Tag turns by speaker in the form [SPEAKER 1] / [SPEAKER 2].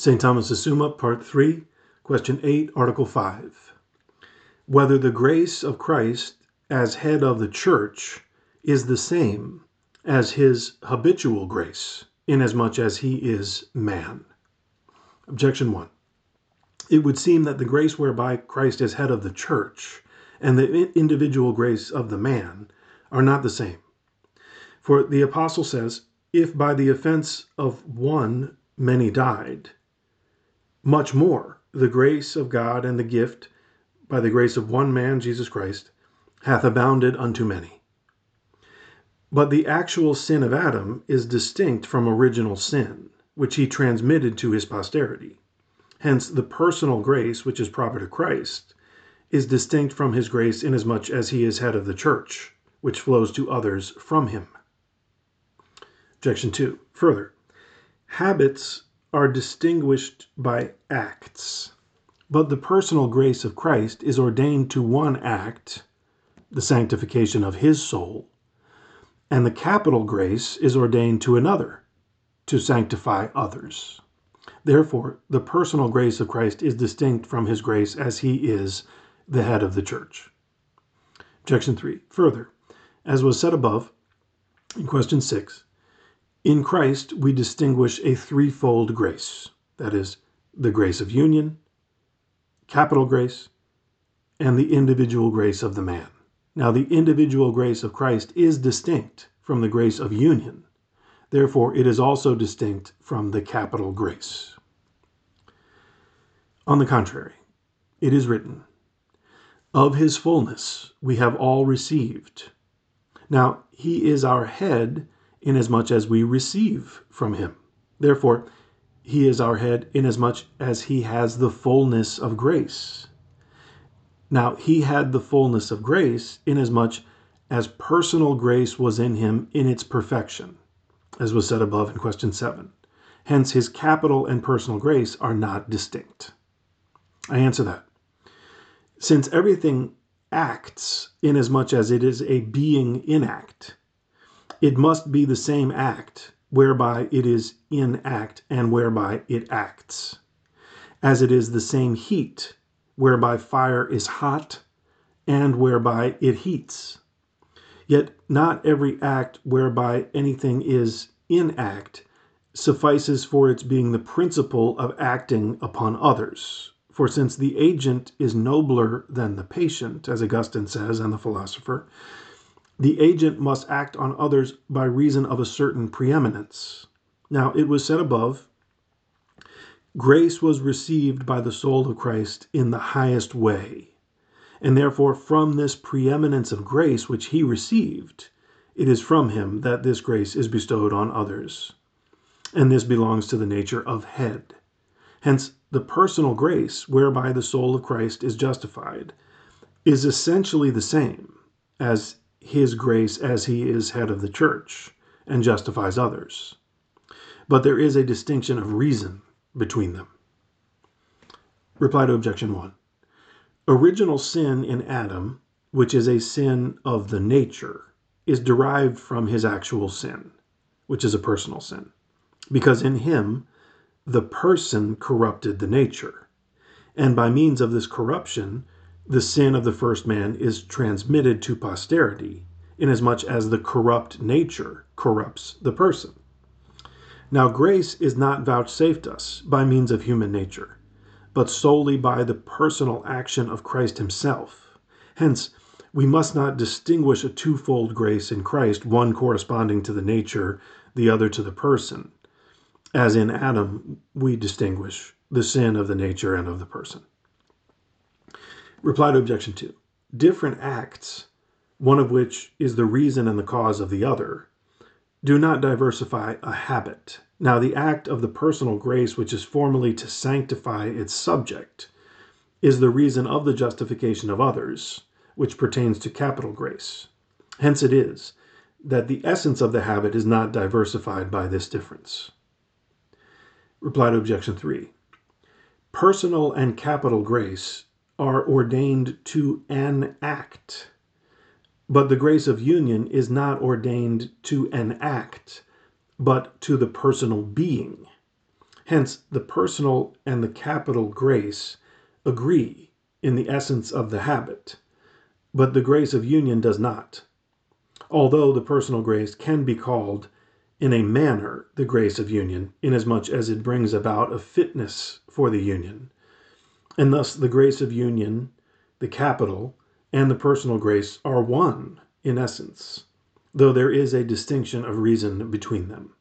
[SPEAKER 1] St. Thomas's Summa, Part 3, Question 8, Article 5. Whether the grace of Christ as head of the church is the same as his habitual grace, inasmuch as he is man. Objection 1. It would seem that the grace whereby Christ is head of the church and the individual grace of the man are not the same. For the apostle says, If by the offense of one many died, much more the grace of God and the gift by the grace of one man, Jesus Christ, hath abounded unto many. But the actual sin of Adam is distinct from original sin, which he transmitted to his posterity. Hence, the personal grace, which is proper to Christ, is distinct from his grace inasmuch as he is head of the church, which flows to others from him. Objection 2. Further, habits are distinguished by acts, but the personal grace of Christ is ordained to one act, the sanctification of his soul, and the capital grace is ordained to another, to sanctify others. Therefore, the personal grace of Christ is distinct from his grace as he is the head of the church. Objection 3. Further, as was said above, in question 6, in Christ we distinguish a threefold grace that is, the grace of union, capital grace, and the individual grace of the man. Now, the individual grace of Christ is distinct from the grace of union. Therefore, it is also distinct from the capital grace. On the contrary, it is written, Of his fullness we have all received. Now, he is our head inasmuch as we receive from him. Therefore, he is our head inasmuch as he has the fullness of grace. Now, he had the fullness of grace inasmuch as personal grace was in him in its perfection, as was said above in question 7. Hence, his capital and personal grace are not distinct. I answer that. Since everything acts inasmuch as it is a being in act, it must be the same act whereby it is in act and whereby it acts, as it is the same heat whereby fire is hot and whereby it heats. Yet not every act whereby anything is in act suffices for its being the principle of acting upon others. For since the agent is nobler than the patient, as Augustine says and the philosopher, the agent must act on others by reason of a certain preeminence. Now, it was said above, grace was received by the soul of Christ in the highest way. And therefore, from this preeminence of grace which he received, it is from him that this grace is bestowed on others. And this belongs to the nature of head. Hence, the personal grace whereby the soul of Christ is justified is essentially the same as his grace as he is head of the church and justifies others. But there is a distinction of reason between them. Reply to objection 1. Original sin in Adam, which is a sin of the nature, is derived from his actual sin, which is a personal sin, because in him the person corrupted the nature. And by means of this corruption, the sin of the first man is transmitted to posterity, inasmuch as the corrupt nature corrupts the person. Now, grace is not vouchsafed us by means of human nature, but solely by the personal action of Christ Himself. Hence, we must not distinguish a twofold grace in Christ, one corresponding to the nature, the other to the person, as in Adam we distinguish the sin of the nature and of the person. Reply to objection 2. Different acts, one of which is the reason and the cause of the other, do not diversify a habit. Now, the act of the personal grace, which is formally to sanctify its subject, is the reason of the justification of others, which pertains to capital grace. Hence it is that the essence of the habit is not diversified by this difference. Reply to objection 3. Personal and capital grace are ordained to an act. But the grace of union is not ordained to an act, but to the personal being. Hence, the personal and the capital grace agree in the essence of the habit, but the grace of union does not, although the personal grace can be called in a manner the grace of union, inasmuch as it brings about a fitness for the union. And thus the grace of union, the capital, and the personal grace are one in essence, though there is a distinction of reason between them.